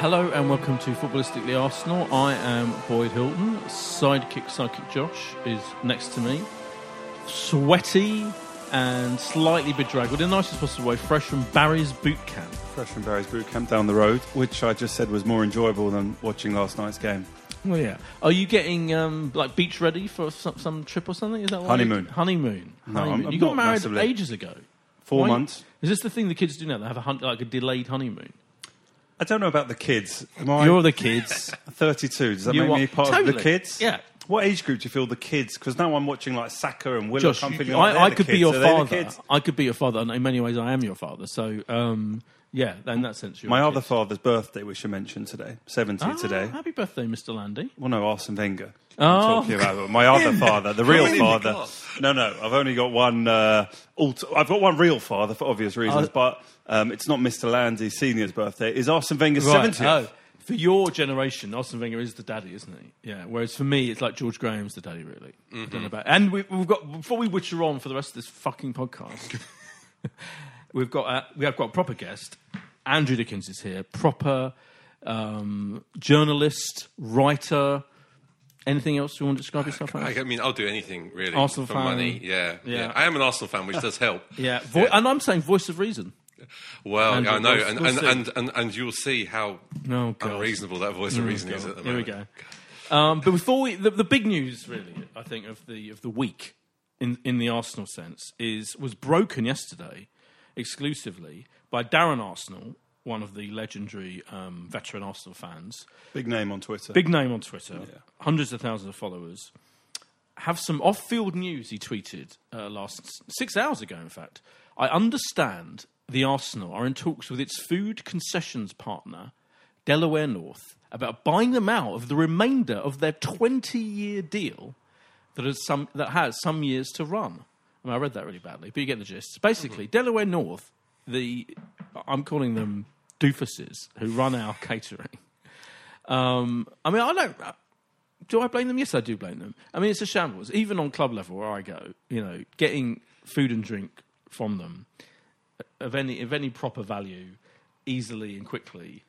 Hello and welcome to Footballistically Arsenal. I am Boyd Hilton. Sidekick, sidekick Josh is next to me. Sweaty and slightly bedraggled in the nicest possible way, fresh from Barry's boot camp. Fresh from Barry's boot camp down the road, which I just said was more enjoyable than watching last night's game. Well, yeah. Are you getting um, like beach ready for some, some trip or something? Is that what Honeymoon. you- Honeymoon. No, honeymoon. I'm- I'm you got not married massively. ages ago. Four Why- months. Is this the thing the kids do now? They have a hun- like a delayed honeymoon. I don't know about the kids. Am I You're the kids. 32? Does that You make are- me part of Totally. the kids? Yeah. What age group do you feel the kids? Because now I'm watching like Saka and Willock Josh, company. you- like, I, they're I the could be kids. your Are they the father. kids? I could be your father, and in many ways, I am your father. So, um, yeah, in that sense, you're My other father's birthday, we should mention today, 70 Ah, today. Happy birthday, Mr. Landy. Well, no, Arsene Wenger. Oh. I'm talking about my other father, the real many have you father. No, no, I've only got one. Uh, alt- I've got one real father for obvious reasons, Oh. but um, it's not Mr. Landy Senior's birthday. It's Arsene Wenger's Right. 70th. Oh, for your generation, Arsene Wenger is the daddy, isn't he? Yeah. Whereas for me, it's like George Graham's the daddy, really. I Mm-hmm. don't know about. And we, we've got before we witcher on for the rest of this fucking podcast, we've got uh, we have got a proper guest. Andrew Dickens is here, proper um, journalist, writer. Anything else you want to describe yourself as? I mean, I'll do anything really Arsenal for fan. money. Yeah, Yeah. yeah, I am an Arsenal fan, which does help. Yeah, vo- and I'm saying voice of reason. Well, And I know, we'll- and, we'll and, and, and, and you'll see how Oh, unreasonable that voice of reason is at the Here we go. Um, but before we, the, the big news, really, I think of the of the week in in the Arsenal sense is was broken yesterday, exclusively by Darren Arsenal, one of the legendary um, veteran Arsenal fans, Big name on Twitter. big name on Twitter, hundreds of thousands of followers. Have some off-field news he tweeted uh, last six hours ago. In fact, I understand the Arsenal are in talks with its food concessions partner, Delaware North, about buying them out of the remainder of their 20-year deal that has some that has some years to run. I, mean, I read that really badly, but you get the gist. Basically, Delaware North, the I'm calling them doofuses who run our catering. Um, I mean, I don't. Do I blame them? Yes, I do blame them. I mean, it's a shambles. Even on club level where I go, you know, getting food and drink from them of any of any proper value, easily and quickly,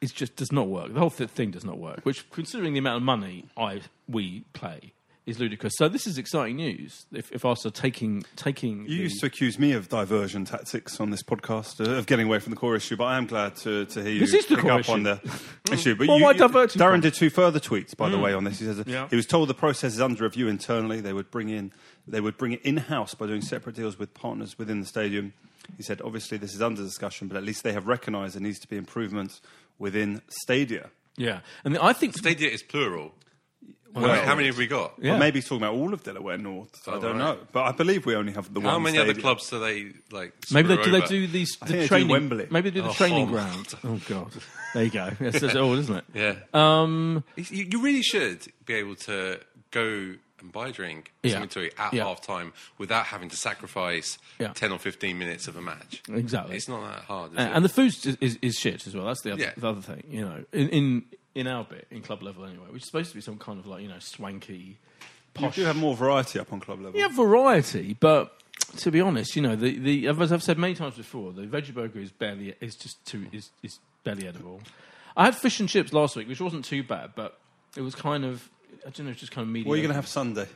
it just does not work. The whole th- thing does not work. Which, considering the amount of money I we play, is ludicrous. So this is exciting news. If, if Arsenal are taking taking, You the- used to accuse me of diversion tactics on this podcast, uh, of getting away from the core issue, but I am glad to, to hear you This is the pick core up issue. on the issue. But What you, am I Darren from? did two further tweets, by the way, on this. He says Yeah. he was told the process is under review internally. They would bring in, they would bring it in house by doing separate deals with partners within the stadium. He said, obviously this is under discussion, but at least they have recognised there needs to be improvements within Stadia. yeah, and I think Stadia is plural. How, how many have we got? Yeah. Well, maybe he's talking about all of Delaware North. I Oh, don't right. know, but I believe we only have the one. How many other clubs do they like? Maybe they, screw do they do these I the think they do training? Wembley. Maybe they do the Oh, training oh. ground. Oh god, there you go. That says it all, doesn't it? Yeah. Um, You, you really should be able to go and buy a drink, Yeah. to eat at Yeah. half time without having to sacrifice Yeah. 10 or 15 minutes of a match. Exactly. It's not that hard. Is and, it? and the food is, is, is shit as well. That's the other, Yeah. the other thing. You know, in, in in our bit in club level anyway, which is supposed to be some kind of like you know swanky. You do have more variety up on club level. You have variety, but to be honest, you know, the, the as I've said many times before, the veggie burger is barely is just too is, is barely edible. I had fish and chips last week, which wasn't too bad, but it was kind of I don't know, just kind of medium. What are you going to have Sunday?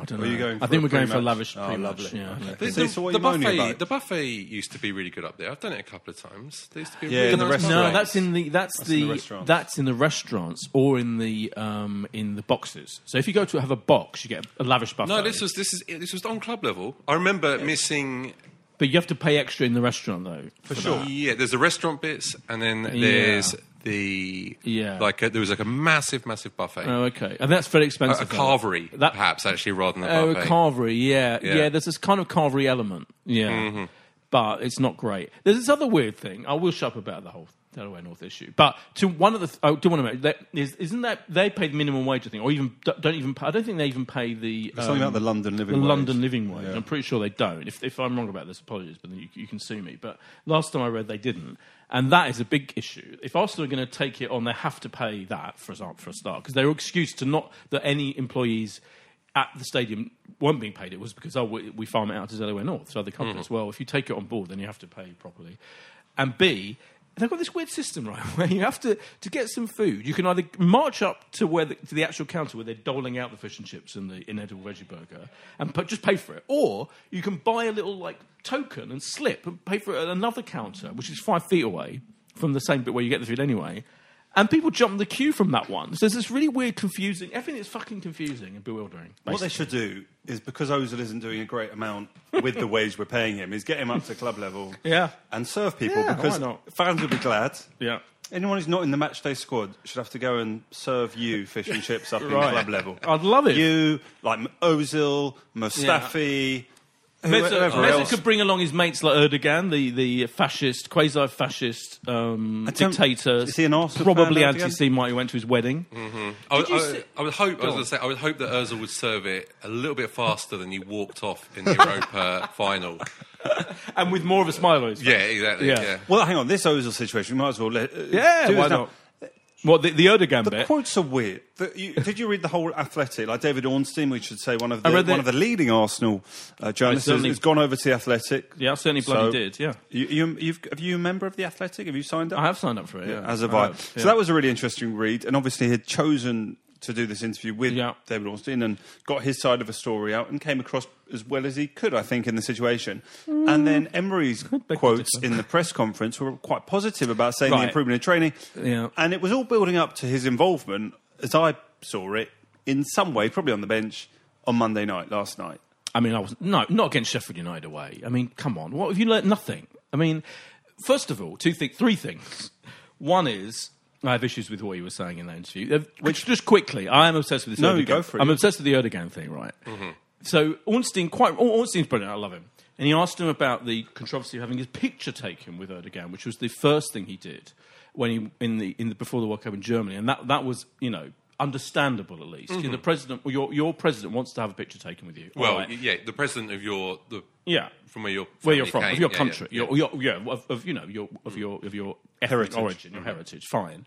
I don't know. are you going I think we're going for lavish Oh, lovely. Yeah, Okay. yeah. The, See, so what the are you moaning buffet, about? the buffet used to be really good up there. I've done it a couple of times. There used to be a Yeah, really in the nice restaurant. No, that's in the that's, That's in the, the restaurants. that's in the restaurants or in the um, in the boxes. So if you go to have a box, you get a lavish buffet. No, this was this is this was on club level. I remember missing. but you have to pay extra in the restaurant though. For Sure. Yeah, there's the restaurant bits, and then Yeah. The Yeah. Like a, there was like a massive, massive buffet. Oh, okay, and that's very expensive. a though. carvery, That- perhaps actually, rather than a Oh, a carvery, yeah. Yeah. yeah, There's this kind of carvery element, yeah, Mm-hmm. but it's not great. There's this other weird thing. I will shut up about the whole Delaware North issue, but to one of the, th- I do want to make that is, isn't that they pay the minimum wage, I think, or even don't even. Pay, I don't think they even pay the Something um, about the London living the wage. London living wage. Yeah. I'm pretty sure they don't. If, if I'm wrong about this, apologies, but then you, you can sue me. But last time I read, they didn't, and that is a big issue. If Arsenal are going to take it on, they have to pay that for a, for a start because their excuse to not that any employees at the stadium weren't being paid. It was because oh we, we farm it out to Delaware North, so other companies. Well, if you take it on board, then you have to pay properly. And B, they've got this weird system, right, where you have to to get some food. You can either march up to where the, to the actual counter where they're doling out the fish and chips and the inedible veggie burger, and put, just pay for it, or you can buy a little like token and slip and pay for it at another counter, which is five feet away from the same bit where you get the food anyway. And people jump the queue from that one. So there's this really weird, confusing. Everything is fucking confusing and bewildering. What they should do is because Ozil isn't doing a great amount with the wage we're paying him, is get him up to club level Yeah. and serve people Yeah, because fans will be glad. Yeah. Anyone who's not in the matchday squad should have to go and serve you fish and chips up in club level. I'd love it. You, like Ozil, Mustafi, Mesut, whoever could bring along his mates like Erdogan, the, the fascist, quasi-fascist um, dictator, is he an Arsenal probably fan, anti-Semite who went to his wedding. I, would- I, see- I would hope. I was going to say. I would hope that Özil would serve it a little bit faster than he walked off in the Europa final. And with more of a smile on his face. Yeah, exactly. Yeah. Yeah. Well, hang on, this Ozil situation, we might as well let. Uh, Yeah, do this why now. not? What, the, the Erdogan The quotes are weird. The, you, did you read the whole Athletic? Like David Ornstein, we should say one of the, the- one of the leading Arsenal uh, journalists, has, gone over to the Athletic. Yeah, I certainly bloody did, yeah. You, you, you've, have you a member of the Athletic? Have you signed up? I have signed up for it, yeah. As have I I. have, So that was a really interesting read, and obviously he had chosen to do this interview with Yeah. David Ornstein and got his side of a story out and came across as well as he could, I think, in the situation. And then Emery's quotes differ. in the press conference were quite positive about saying the improvement in training. Yeah. And it was all building up to his involvement, as I saw it, in some way, probably on the bench on Monday night, last night. I mean, I was no, not against Sheffield United away. I mean, come on, what have you learnt? Nothing. I mean, first of all, two thi- three things. One is I have issues with what you were saying in that interview. Uh, Which just quickly, I am obsessed with this. No, Erdogan. you go for it. I'm obsessed with the Erdogan thing, right? So Ornstein, quite Ornstein's brilliant. I love him. And he asked him about the controversy of having his picture taken with Erdogan, which was the first thing he did when he in the in the before the World Cup in Germany, and that that was you know understandable at least. You know, the president, your your president wants to have a picture taken with you. Well, All right. yeah, the president of your the Yeah. from where you're where you're from, came. of your Yeah, country, yeah, your, your, yeah, of, of you know your of mm. your of your ethnic Heritage. origin, your mm-hmm. heritage. Fine,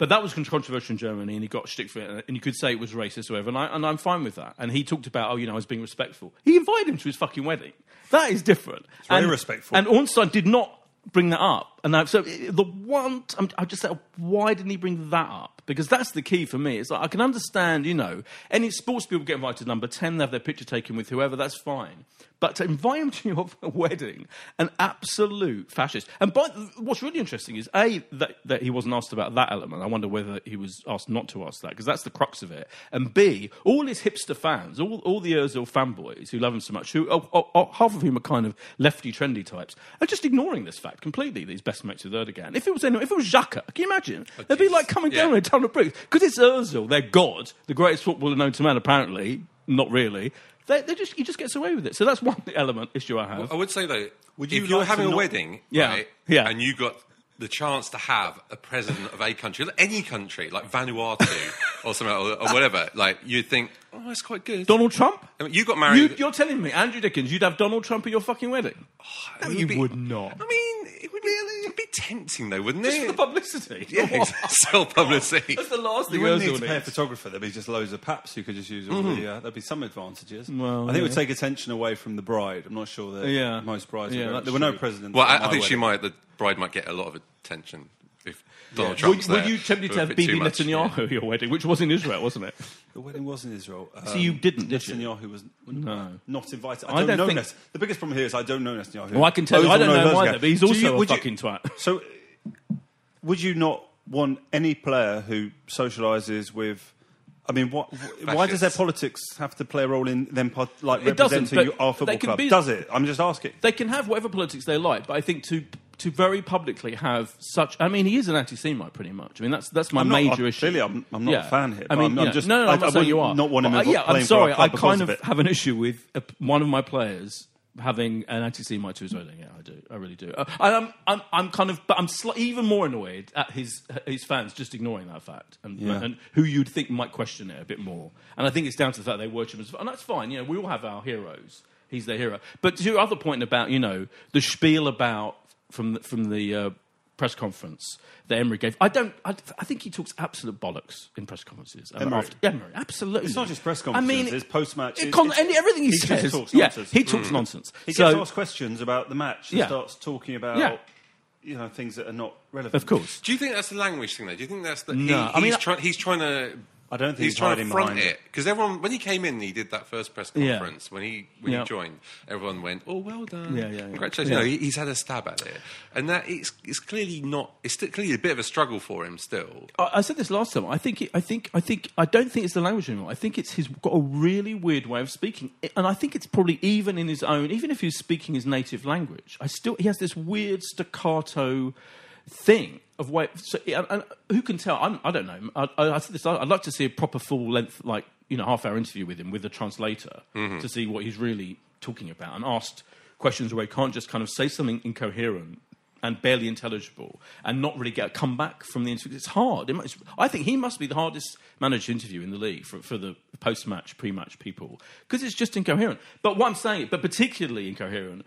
but that was controversial in Germany, and he got shtick for it, and you could say it was racist or whatever, and, I, and I'm fine with that. And he talked about, oh, you know, I was being respectful. He invited him to his fucking wedding. That is different. very and, respectful. And Ornstein did not bring that up. And I, so the one, I just said, why didn't he bring that up? Because that's the key for me. It's like I can understand, you know, any sports people get invited to number ten, they have their picture taken with whoever. That's fine. But to invite him to your wedding, an absolute fascist. And by, what's really interesting is a that, that he wasn't asked about that element. I wonder whether he was asked not to ask that because that's the crux of it. And b all his hipster fans, all all the Özil fanboys who love him so much, who oh, oh, oh, half of whom are kind of lefty trendy types, are just ignoring this fact completely. These best mates with Erdogan. If it was anyone, if it was Xhaka, can you imagine? Oh, They'd be like coming down Yeah. with a ton of bricks because it's Özil, their god, the greatest footballer known to man. Apparently, not really. They, they just he just gets away with it. So that's one element issue I have. I would say though, Would you if you you were like to having a not- wedding, Yeah, right, yeah. and you got the chance to have a president of a country, any country, like Vanuatu or something, or, or whatever, like you'd think, oh, that's quite good. Donald Trump. I mean, you got married. you're telling me, Andrew Dickens, you'd have Donald Trump at your fucking wedding? it no, you be- would not. I mean, it would be, it'd be tempting though, wouldn't it? Just it? for the publicity. yeah, self publicity. That's the last You thing wouldn't need to pay a photographer. There'd be just loads of paps you could just use. All the, uh, there'd be some advantages. Well, I think it would take attention away from the bride. I'm not sure that Yeah. most brides. Yeah, would. there were no presidents. Well, I, I my think she might. The bride might get a lot of attention if Donald Were, Trump's were there. you tempted A to have Bibi Netanyahu yeah. at your wedding, which was in Israel, wasn't it? The wedding was in Israel. Um, So you didn't, did you? Netanyahu was No. not invited. I I don't, don't know. think- Nes- the biggest problem here is I don't know Netanyahu. Well, I can tell you, I don't know him knows either, but he's also you- a would you- fucking twat. So, would you not want any player who socialises with? I mean, what, why does their politics have to play a role in them like It representing but you- our football club? be- Does it? I'm just asking. They can have whatever politics they like, but I think to to very publicly have such. I mean, he is an anti-Semite, pretty much. I mean, that's that's my I'm not- major issue. clearly, I'm- I'm not a fan here, I mean, I'm, I'm yeah. just- no, no, I- I'm not I saying you are. not him Well, invo- yeah, I'm sorry. I kind of of have an issue with uh, one of my players having an anti-Semite to his wedding. Yeah, I do. I really do. Uh, I'm, I'm, I'm kind of, but I'm sli- even more annoyed at his his fans just ignoring that fact and, Yeah. and who you'd think might question it a bit more. And I think it's down to the fact they worship him, and that's fine. You know, we all have our heroes. He's their hero. But to your other point about you know the spiel about from the, from the. Uh, Press conference that Emery gave. I don't. I, I think he talks absolute bollocks in press conferences. Um, Emery? after- Emery, absolutely. It's not just press conferences. I mean, it's post-match. it con- and everything he, he just says. talks yeah, nonsense. he talks nonsense. He so, gets asked questions about the match and Yeah. starts talking about Yeah. you know things that are not relevant. of course. Do you think that's the language thing, though? Do you think that's the. No, he, I mean, try, he's trying to. I don't think he's he's trying to front it because everyone when he came in, he did that first press Yeah. conference when he when Yeah. he joined. Everyone went, "Oh, well done, Yeah, yeah, yeah. congratulations!" Yeah. You know, he, he's had a stab at it, and that it's it's clearly not. It's still clearly a bit of a struggle for him still. I, I said this last time. I think. It, I think. I think. I don't think it's the language anymore. I think it's he's got a really weird way of speaking, and I think it's probably even in his own. Even if he's speaking his native language, I still he has this weird staccato thing of way. So, and, who can tell? I'm, I don't know. I, I, I this. I'd like to see a proper full length, like you know, half hour interview with him with a translator mm-hmm. to see what he's really talking about, and asked questions where he can't just kind of say something incoherent and barely intelligible and not really get a comeback from the interview. It's hard. It must, I think he must be the hardest manager to interview in the league for, for the post match, pre match people because it's just incoherent. But what I'm saying, but particularly incoherent.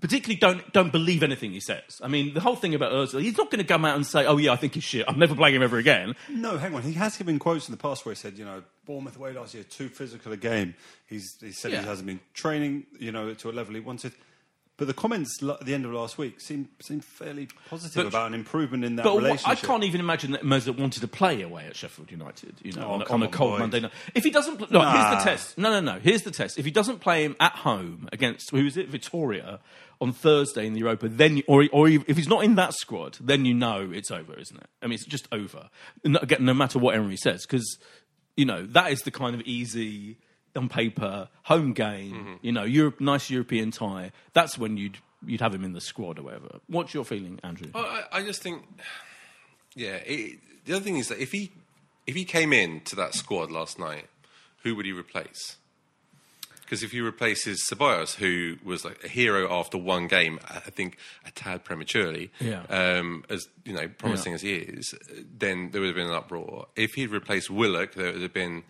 Particularly, don't don't believe anything he says. I mean, the whole thing about Özil, he's not going to come out and say, "Oh yeah, I think he's shit. I'm never playing him ever again." No, hang on. He has given quotes in the past where he said, you know, Bournemouth away last year, too physical a game. He's, he said Yeah. he hasn't been training, you know, to a level he wanted. But the comments at the end of last week seemed seemed fairly positive But- about an improvement in that But relationship. I can't even imagine that Mesut wanted to play away at Sheffield United. You know, Oh, on, a, on a cold boy. Monday night. If he doesn't, pl- look, here's the test. No, no, no. Here's the test. If he doesn't play him at home against who is it, Victoria, on Thursday in the Europa, then you- or or if he's not in that squad, then you know it's over, isn't it? I mean, it's just over. No, again, no matter what Emery says, because you know that is the kind of easy on paper home game. Mm-hmm. You know, Europe, nice European tie. That's when you'd you'd have him in the squad or whatever. What's your feeling, Andrew? I, I I just think, yeah. It, the other thing is that if he if he came in to that squad last night, who would he replace? Because if he replaces Ceballos, who was like a hero after one game, I think a tad prematurely, Yeah. um, as you know, promising Yeah. as he is, then there would have been an uproar. If he'd replaced Willock, there would have been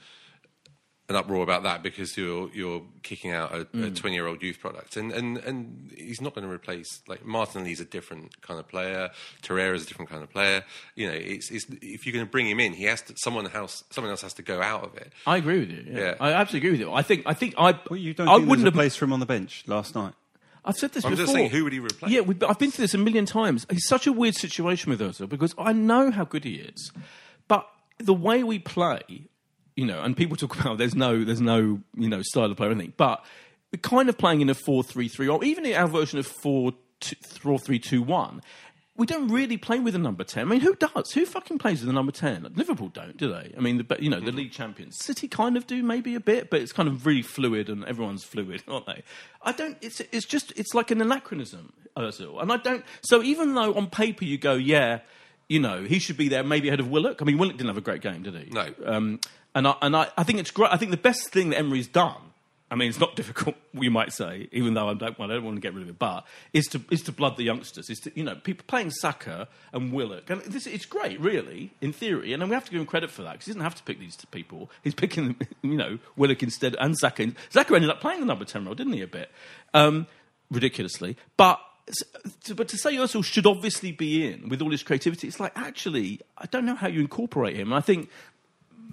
an uproar about that because you're you're kicking out a Mm. twenty year old youth product, and and and he's not going to replace like Martinelli's a different kind of player, Torreira's a different kind of player. You know, it's, it's if you're going to bring him in, he has to someone else someone else has to go out of it. I agree with you. Yeah. Yeah. I absolutely agree with you. I think I think I Well, you don't I think wouldn't have placed him on the bench last night? I've said this I'm before. just saying, who would he replace? Yeah, we, I've been through this a million times. It's such a weird situation with Ozil because I know how good he is, but the way we play, you know, and people talk about there's no there's no you know style of play or anything, but kind of playing in a four three three or even our version of four two, four three two one. we don't really play with a number 10. I mean, who does? Who fucking plays with a number 10? Liverpool don't, do they? I mean, the, but, you know, the league champions. City kind of do maybe a bit, but it's kind of really fluid and everyone's fluid, aren't they? I don't, it's, it's just, it's like an anachronism, Ozil. And I don't, so even though on paper you go, yeah, you know, he should be there maybe ahead of Willock. I mean, Willock didn't have a great game, did he? No. Um, and I, and I, I think it's great. I think the best thing that Emery's done I mean, it's not difficult, you might say, even though I don't, I don't want to get rid of it, but is to, is to blood the youngsters. Is to, you know, people playing Saka and Willock. And this, it's great, really, in theory. And then we have to give him credit for that because he doesn't have to pick these people. He's picking, you know, Willock instead and Saka. Saka ended up playing the number 10 role, didn't he, a bit? Um, ridiculously. But but to say Ozil should obviously be in with all his creativity, it's like actually I don't know how you incorporate him. I think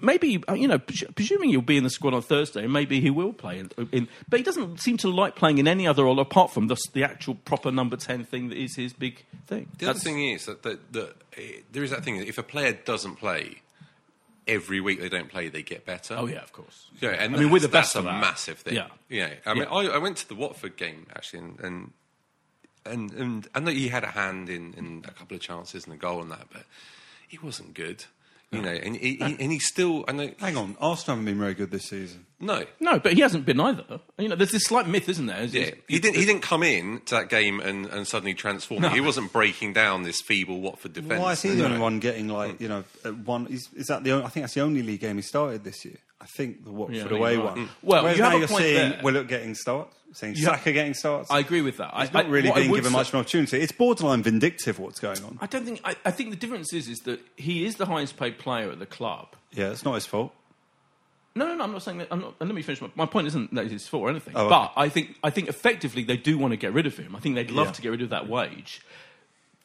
maybe uh, you know, presuming he'll be in the squad on Thursday, maybe he will play in, in, But he doesn't seem to like playing in any other role apart from the, the actual proper number ten thing that is his big thing. The That's, other thing is that, that, that uh, there is that thing. That if a player doesn't play. Every week they don't play, they get better. Oh yeah, of course. Yeah, and I mean, with the best that's a massive thing. Yeah, yeah. I mean, I, I, went to the Watford game actually, and, and and and I know he had a hand in, in a couple of chances and a goal and that, but he wasn't good. You know, and, he, he, and he's still. I know. Hang on, Arsenal haven't been very good this season. No, no, but he hasn't been either. You know, there's this slight myth, isn't there? yeah, he didn't. He didn't come in to that game and, and suddenly transform. No. He wasn't breaking down this feeble Watford defence. Why is he the only one getting like you know one? Is, is that the? Only, I think that's the only league game he started this year. I think the Watford yeah, away right. one. Mm. Well, Whereas you now have you're a point seeing there. Willock getting starts, seeing Saka getting starts. I agree with that. He's I, not really I, being given say- much of an opportunity. It's borderline vindictive what's going on. I don't think. I, I think the difference is is that he is the highest paid player at the club. Yeah, it's not his fault. No, no, no. I'm not saying that. I'm not, let me finish. My, my point isn't that it's his fault or anything. Oh, okay. But I think I think effectively they do want to get rid of him. I think they'd love Yeah. to get rid of that wage.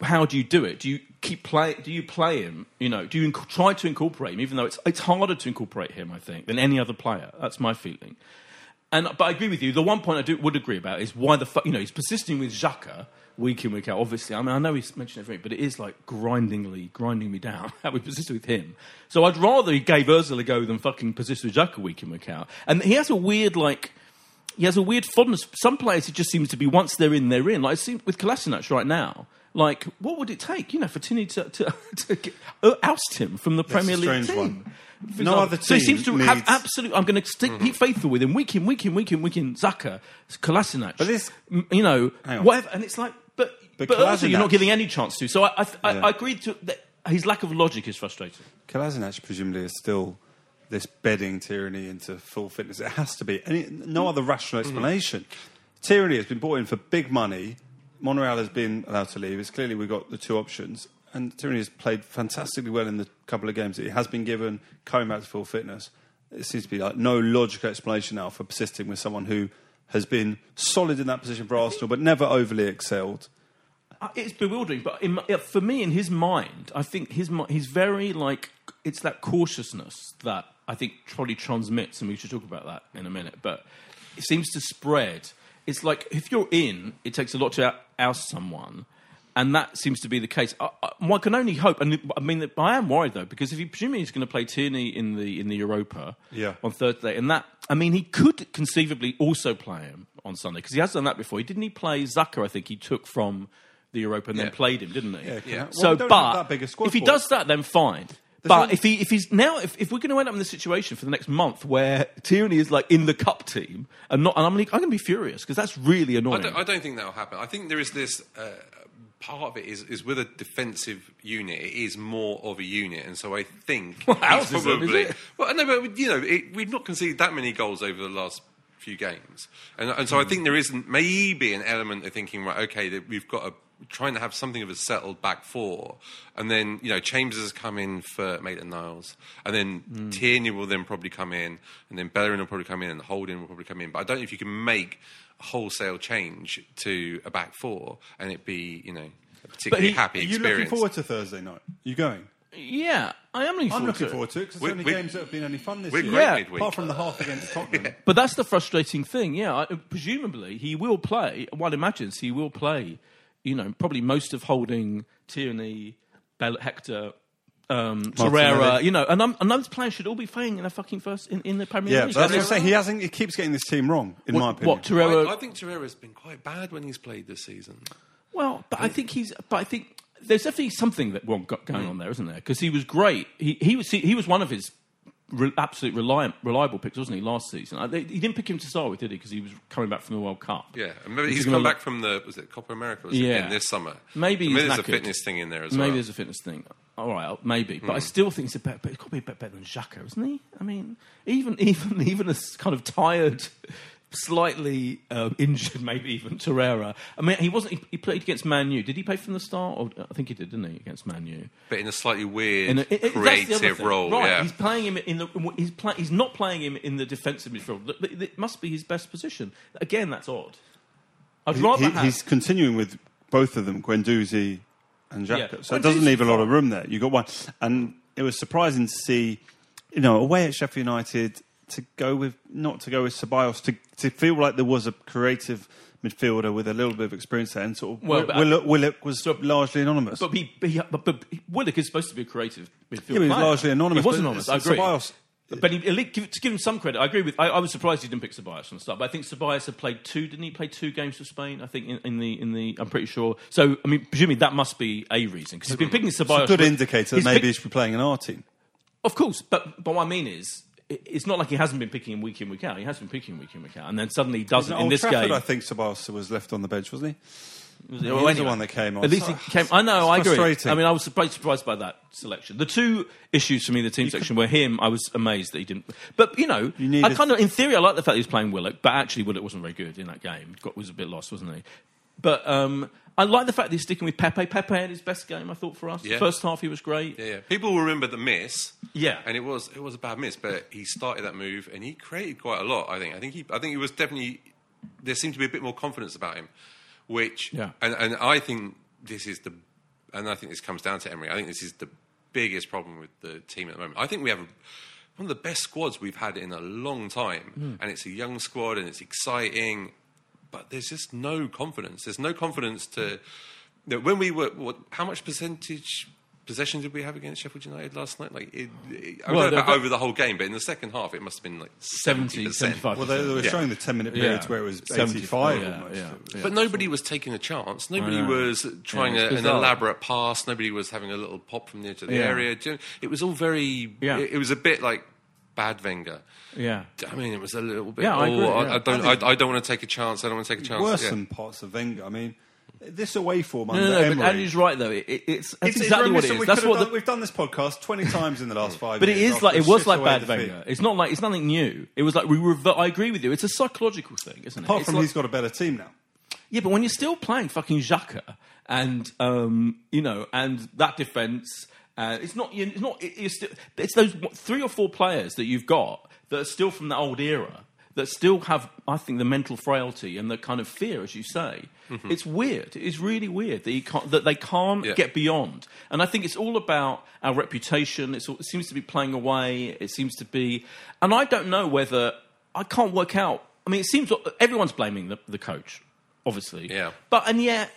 How do you do it? Do you keep play? Do you play him? You know, do you inc- try to incorporate him? Even though it's it's harder to incorporate him, I think, than any other player. That's my feeling. And but I agree with you. The one point I do, would agree about is why the fuck you know he's persisting with Xhaka week in week out. Obviously, I mean I know he's mentioned everything, but it is like grindingly grinding me down how we persist with him. So I'd rather he gave Özil a go than fucking persist with Xhaka week in week out. And he has a weird like he has a weird fondness. Some players, it just seems to be once they're in, they're in. Like it seems with Kolasinac right now. Like, what would it take, you know, for Tierney to, to, to get, uh, oust him from the That's Premier a League strange team? one. No other So he seems to have absolute. I'm going to stick mm-hmm. be faithful with him week in, week in, week in, week in. Xhaka, Kolasinac. But this- you know, whatever. And it's like, but But but, also you're not giving any chance to. So I I, I, Yeah. I agree to that. His lack of logic is frustrating. Kolasinac presumably is still this bedding Tierney into full fitness. It has to be. And it, no other rational mm-hmm. explanation. Tierney has been brought in for big money. Monreal has been allowed to leave. It's clearly we've got the two options. And Tierney has played fantastically well in the couple of games that he has been given, coming back to full fitness. It seems to be like no logical explanation now for persisting with someone who has been solid in that position for Arsenal, but never overly excelled. Uh, It's bewildering, but in, for me, in his mind, I think his he's very like it's that cautiousness that I think probably transmits, and we should talk about that in a minute. But it seems to spread. It's like if you're in, it takes a lot to oust someone, and that seems to be the case. I, I, one can only hope, and I mean, I am worried though because if he presumably he's going to play Tierney in the in the Europa Yeah. on Thursday, and that I mean, he could conceivably also play him on Sunday because he has done that before. He didn't he play Zucker? I think he took from the Europa and then played him, didn't he? Yeah, can I- well, so, we but that big a squad if he does that, then fine. There's but only- if he if he's now if, if we're going to end up in the situation for the next month where Tierney is like in the cup team and not, and I'm like, I'm going to be furious because that's really I annoying. don't, I don't think that will happen. I think there is this uh, part of it is, is with a defensive unit, it is more of a unit, and so I think Well, he's ours isn't, is probably. Well, no, but you know, it, we've not conceded that many goals over the last few games, and, and so I think there isn't maybe an element of thinking, right, okay, that we've got a trying to have something of a settled back four, and then you know Chambers has come in for Maitland Niles, and then hmm. Tierney will then probably come in, and then Bellerin will probably come in, and Holding will probably come in. But I don't know if you can make a wholesale change to a back four and it be you know a particularly he- happy Are you experience. looking forward to Thursday night? Are you going? yeah, I am looking I'm forward looking to it. forward to it because We- it's only we- games that have been any fun this we're year. great Yeah, midweek. Apart from the half against Tottenham. But that's the frustrating thing. Yeah, I, presumably he will play. One imagines he will play. You know, probably most of holding Tierney, Bell, Hector, um, Torreira. You know, and, um, and those players should all be playing in a fucking first in, in the Premier Yeah, League. but that's what I'm And saying. He hasn't. He keeps getting this team wrong, in what, my opinion. What Torreira? I, I think Torreira's been quite bad when he's played this season. Well, but I think he's. But I think there's definitely something that one got going on there, isn't there? Because he was great. He he was he, he was one of his re- absolute reliant, reliable picks, wasn't he? Last season, I, they, he didn't pick him to start with, did he? Because he was coming back from the World Cup. Yeah, and maybe He's he's come back from the was it Copa America? Was it, Yeah. in this summer. Maybe maybe he's there's a fitness thing in there as Maybe well. Maybe there's a fitness thing. All right, maybe, but I Hmm. still think he's a better. He's got to be a bit better than Xhaka, isn't he? I mean, even even even a kind of tired, slightly uh, injured, maybe even Torreira. I mean, he wasn't. He, he played against Man U. Did he play from the start? Or, I think he did, didn't he, against Man U? but in a slightly weird, In a- it- it- that's the other creative role. right? Yeah, He's playing him in the. He's play, He's not playing him in the defensive midfield. Th- th- It must be his best position. Again, that's odd. I'd He- rather he- have. he's continuing with both of them, Guendouzi and Xhaka. Yeah. So it doesn't leave a lot of room there. You got one, and it was surprising to see, you know, away at Sheffield United to go with not to go with Ceballos to to feel like there was a creative midfielder with a little bit of experience there, and sort of Well, Will- uh, Willock, Willock was largely anonymous. But, he, but, he, uh, but, but Willock is supposed to be a creative midfielder. Yeah, he's player. largely anonymous, He was anonymous. I agree. Ceballos- But he, give, to give him some credit, I agree with. I, I was surprised he didn't pick Ceballos from the start. But I think Ceballos had played two. Didn't he play two games for Spain? I think in, in the in the. I'm pretty sure. So I mean, presumably that must be a reason because he's been picking it's a good indicator that he's maybe picked- he should be playing in our team. of course, but but what I mean is. It- It's not like he hasn't been picking him week in week out. He has been picking him week in week out, and then suddenly he doesn't in Old this Trafford, game. I think Ceballos was left on the bench, wasn't he? Was He was the one that came on. At least he came. I know. I agree. I mean, I was surprised, surprised by that selection. The two issues for me, in the team section, were him. I was amazed that he didn't. But you know, You I kind of, in theory, I like the fact he was playing Willock, but actually, Willock wasn't very good in that game. Got was a bit lost, wasn't he? But um, I like the fact that he's sticking with Pepe. Pepe had his best game, I thought, for us. Yeah. First half, he was great. yeah, yeah. People will remember the miss. Yeah. and it was it was a bad miss, but he started that move and he created quite a lot. I think. I think he. I think he was definitely. There seemed to be a bit more confidence about him, which. Yeah. And and I think this is the, and I think this comes down to Emery. I think this is the biggest problem with the team at the moment. I think we have. A, one of the best squads we've had in a long time, Hmm. and it's a young squad and it's exciting, but there's just no confidence. There's no confidence to. You know, when we were, what, how much percentage possession did we have against Sheffield United last night? Like, it, it, I Well, don't know about over the whole game, but in the second half, it must have been like 70, 70%. 75. Well, they, they were Yeah. showing the 10 minute Yeah. periods where it was 70, 85 yeah, almost. yeah, yeah. But nobody was taking a chance. Nobody was trying Yeah, a, an elaborate pass. Nobody was having a little pop from the edge of the Yeah. area. You know, It was all very. Yeah. It, it was a bit like bad Wenger. Yeah. I mean, it was a little bit. Yeah, I oh, agree, I, yeah. I don't. I, I don't want to take a chance. I don't want to take a chance. Worse Yeah. than parts of Wenger. I mean, this away form No, under no, no, Emery. but Andy's right though. It, it, it's that's It's- it's exactly what it reminiscent- is. we That's could have what done- the, we've done this podcast 20 times in the last five But it years. is like it was like away bad defeat. Wenger. It's not like it's nothing new. It was like we rever- I agree with you. It's a psychological thing, isn't it? Apart It's from like- he's got a better team now. yeah, but when you're still playing fucking Xhaka and um, you know and that defense, uh, it's not. It's not. It's, still, it's those three or four players that you've got that are still from the old era that still have, I think, the mental frailty and the kind of fear, as you say. It's weird. It's really weird that, you can't, that they can't Yeah. get beyond. And I think it's all about our reputation. All- it seems to be playing away. It seems to be. And I don't know whether. I can't work out. I mean, it seems everyone's blaming the, the coach, obviously. Yeah. But, and yet.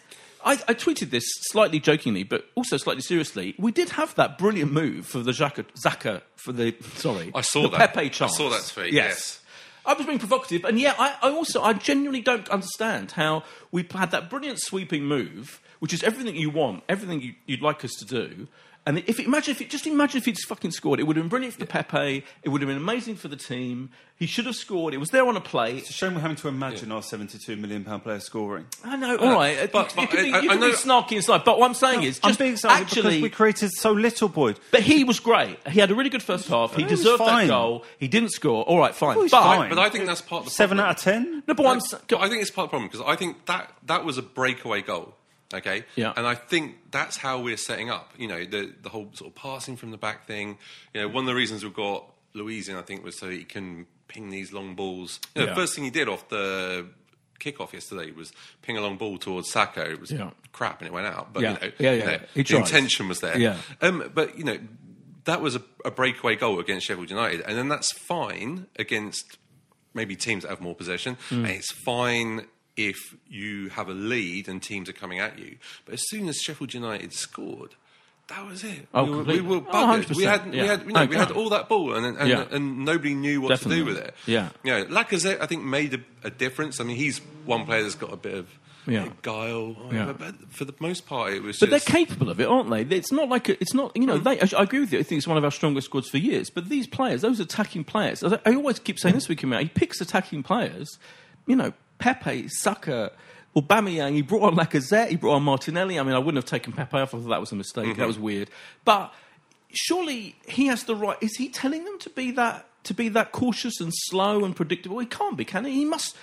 I, I tweeted this slightly jokingly, but also slightly seriously. We did have that brilliant move for the Xhaka, Zaka for the sorry. I saw that. Pepe chance. I saw that tweet, Yes. yes. I was being provocative, and yeah, I, I also I genuinely don't understand how we had that brilliant sweeping move, which is everything you want, everything you, you'd like us to do. And if imagine if it, just imagine if he'd fucking scored, it would have been brilliant for the Pepe. It would have been amazing for the team. He should have scored. It was there on a plate. It's a shame we're having to imagine our 72 million pound player scoring. I know. All right, uh, but- you, you but could be, I- you I be know- snarky inside, but what I'm saying is, I'm just being excited because actually, we created so little, Boyd. But he was great. He had a really good first half. He He was deserved that goal. He didn't score. All right, fine. He's but, fine. But I think that's part of the Seven problem. out of ten. No, but what I'm But I think it's part of the problem because I think that that was a breakaway goal. Okay. Yeah. And I think that's how we're setting up. You know, the the whole sort of passing from the back thing. You know, one of the reasons we've got Luiz in, I think, was so he can ping these long balls. You know, Yeah. The first thing he did off the kickoff yesterday was ping a long ball towards Saka. It was Yeah. crap and it went out. But Yeah. you know, Yeah, you yeah. know, He the tried. intention was there. Yeah. Um, but you know, that was a, a breakaway goal against Sheffield United, and then that's fine against maybe teams that have more possession, Hmm. and it's fine if you have a lead and teams are coming at you. But as soon as Sheffield United scored. That was it. Oh, we, were, we were Oh, buggered. we 100%, had, yeah. we had, you know, Oh, we had all that ball, and and, Yeah. and nobody knew what Definitely. to do with it. Yeah. you know, Lacazette, I think, made a, a difference. I mean, he's one player that's got a bit of Yeah. guile. Yeah. But for the most part, it was. But just, they're capable of it, aren't they? It's not like a, it's not you know. Mm. They, I agree with you. I think it's one of our strongest squads for years. But these players, those attacking players, I I always keep saying this week in He picks attacking players. You know, Pepe, Saka, Aubameyang. He brought on Lacazette. He brought on Martinelli. I mean, I wouldn't have taken Pepe off. I thought that was a mistake. Mm-hmm. That was weird. But surely he has the right. Is he telling them to be that to be that cautious and slow and predictable? He can't be, can he? He must.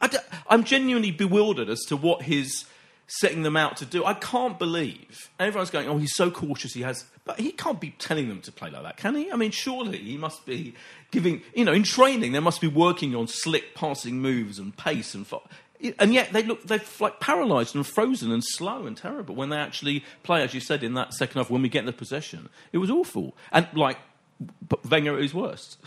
I I'm genuinely bewildered as to what his setting them out to do. I can't believe everyone's going. Oh, he's so cautious. He has, but he can't be telling them to play like that, can he? I mean, surely he must be giving. You know, in training, they must be working on slick passing moves and pace and. Fo- and yet they look they're like paralysed and frozen and slow and terrible when they actually play, as you said in that second half when we get the possession. It was awful and like Wenger at his worst.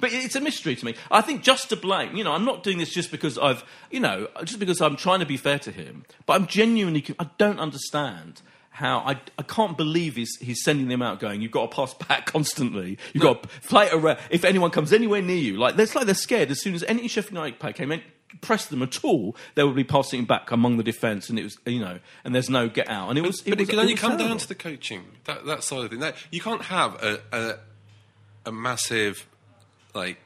But it's a mystery to me. I think just to blame, you know, I'm not doing this just because I've, you know, just because I'm trying to be fair to him. But I'm genuinely, I don't understand how I, I can't believe he's, he's sending them out going, you've got to pass back constantly. You've got to play around. If anyone comes anywhere near you, like, it's like they're scared. As soon as any Sheffield United player came in, pressed them at all, they would be passing back among the defence, and it was, you know, and there's no get out. And it was, but it, was, can only come terrible. down to the coaching. That that side of thing. That, you can't have a, a a massive like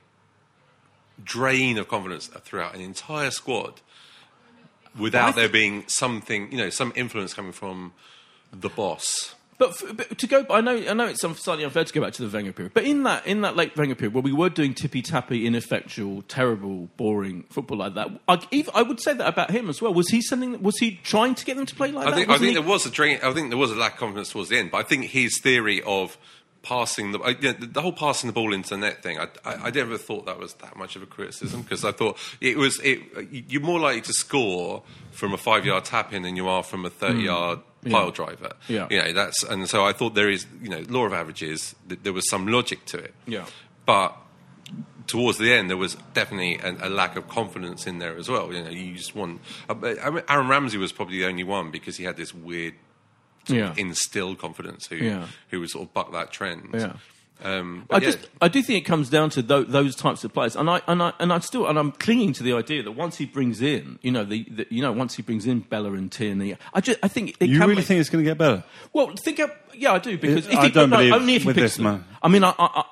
drain of confidence throughout an entire squad without there being something, you know, some influence coming from the boss. But, f- but to go, I know, I know it's slightly unfair to go back to the Wenger period. But in that, in that late Wenger period, where we were doing tippy tappy, ineffectual, terrible, boring football like that, I, even, I would say that about him as well. Was he sending? Was he trying to get them to play like I that? think, I think he- there was a drain. I think there was a lack of confidence towards the end. But I think his theory of passing the, you know, the, whole passing the ball into the net thing, I, I, I never thought that was that much of a criticism because I thought it was. It, you're more likely to score from a five yard tap in than you are from a thirty yard mm, Yeah. pile driver. Yeah. you know that's and so I thought there is you know law of averages. Th- there was some logic to it. Yeah. but towards the end, there was definitely a, a lack of confidence in there as well. You know, you just want. I mean, Aaron Ramsey was probably the only one because he had this weird Yeah. instill confidence who Yeah. who would sort of buck that trend. Yeah. Um, I yeah, just, I do think it comes down to tho- those types of players, and I, and I, and I still, and I'm clinging to the idea that once he brings in, you know, the, the you know, once he brings in Bella and Tierney, I just, I think it You can really make- think it's going to get better? Well, think of yeah, I do because if I he, don't no, believe only if he with picks this them. man. I mean, I, I, I,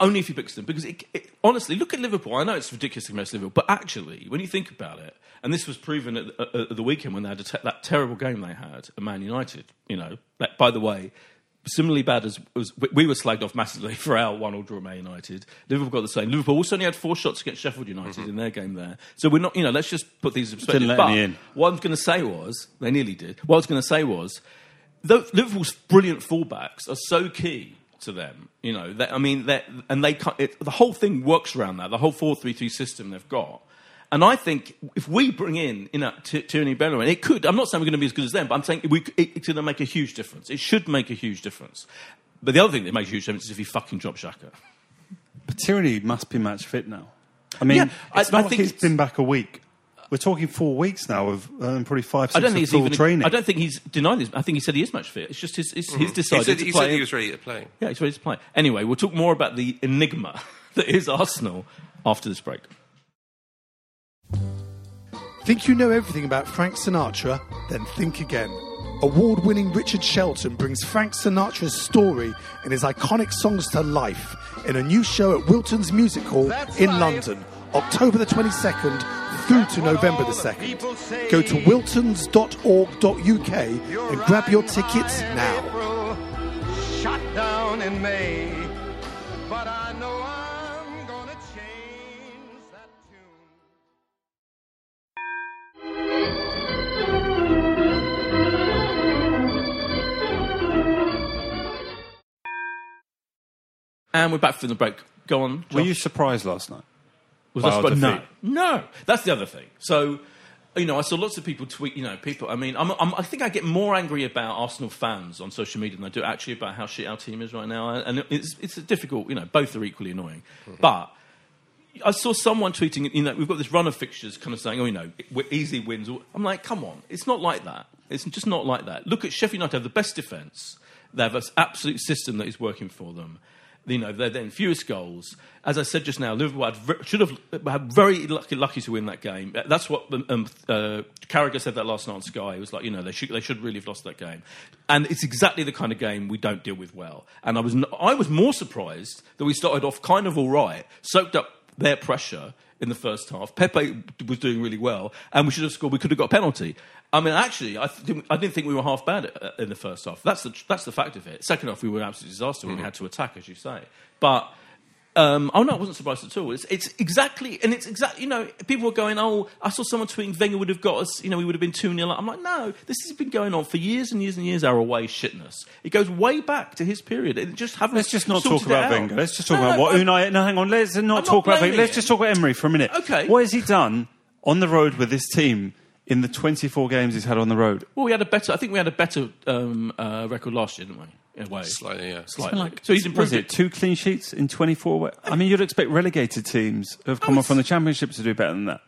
only if he picks them because it, it, honestly, look at Liverpool. I know it's ridiculous against Liverpool, but actually, when you think about it, and this was proven at, at, at the weekend when they had a te- that terrible game they had at Man United. You know, that, by the way. Similarly bad as, as we- we were slagged off massively for our one-all draw at Man United. Liverpool got the same. Liverpool also only had four shots against Sheffield United mm-hmm. in their game there. So we're not, you know, let's just put these in perspective. But in. what I was going to say was, they nearly did. What I was going to say was, Liverpool's brilliant fullbacks are so key to them. You know, that, I mean, that and they can't- it, the whole thing works around that. The whole four-three-three system they've got. And I think if we bring in, you know, T- Tierney Bellerin, it could. I'm not saying we're going to be as good as them, but I'm saying we, it, it's going to make a huge difference. It should make a huge difference. But the other thing that makes a huge difference is if he fucking drops Xhaka. But Tierney must be match fit now. I mean, Yeah, I- I like think he's it's- been back a week. We're talking four weeks now of um, probably five, six I don't think of he's full even. training. I don't think he's denied this. I think he said he is much fit. It's just his, his, his he decided said, to he, play. said he was ready to play. Yeah, he's ready to play. Anyway, we'll talk more about the enigma that is Arsenal after this break. Think you know everything about Frank Sinatra? Then think again. Award winning Richard Shelton brings Frank Sinatra's story and his iconic songs to life in a new show at Wilton's Music Hall in London, October the 22nd through to November the 2nd. Go to wiltons.org.uk and grab your tickets now. Shot down in May, but I know I'm gonna change that tune. And we're back from the break. Go on. Were you surprised last night? Was that no, no. That's the other thing. So, you know, I saw lots of people tweet. You know, people. I mean, I'm, I'm, I think I get more angry about Arsenal fans on social media than I do actually about how shit our team is right now. And it's it's a difficult. You know, both are equally annoying. Mm-hmm. But I saw someone tweeting. You know, we've got this run of fixtures, kind of saying, "Oh, you know, easy wins." I'm like, come on, it's not like that. It's just not like that. Look at Sheffield United have the best defence. They have an absolute system that is working for them. You know, they're then fewest goals. As I said just now, Liverpool had, should have had very lucky, lucky to win that game. That's what um, uh, Carragher said that last night on Sky. It was like, you know, they should, they should really have lost that game. And it's exactly the kind of game we don't deal with well. And I was, I was more surprised that we started off kind of all right, soaked up their pressure in the first half. Pepe was doing really well, and we should have scored. We could have got a penalty. I mean, actually, I, th- I didn't think we were half bad uh, in the first half. That's the that's the fact of it. Second half, we were an absolute disaster when we had to attack, as you say. But um, oh no, I wasn't surprised at all. It's, it's exactly, and it's exactly. You know, people were going, "Oh, I saw someone tweeting Wenger would have got us. You know, we would have been two 0 I'm like, no, this has been going on for years and years and years. Our away shitness. It goes way back to his period. It just haven't. Let's just not talk about out. Wenger. Let's just talk No, about no, what I'm- Unai. No, hang on. Let's not not talk about Wenger. Let's just talk about Emery for a minute. Okay. What has he done on the road with this team in the 24 games he's had on the road? Well, we had a better. I think we had a better um, uh, record last year, didn't we? In a way, Slightly, yeah. slightly. Like, so he's what improved is it? Two clean sheets in 24. wa- I mean, you'd expect relegated teams who have come Oh, up from the Championship to do better than that.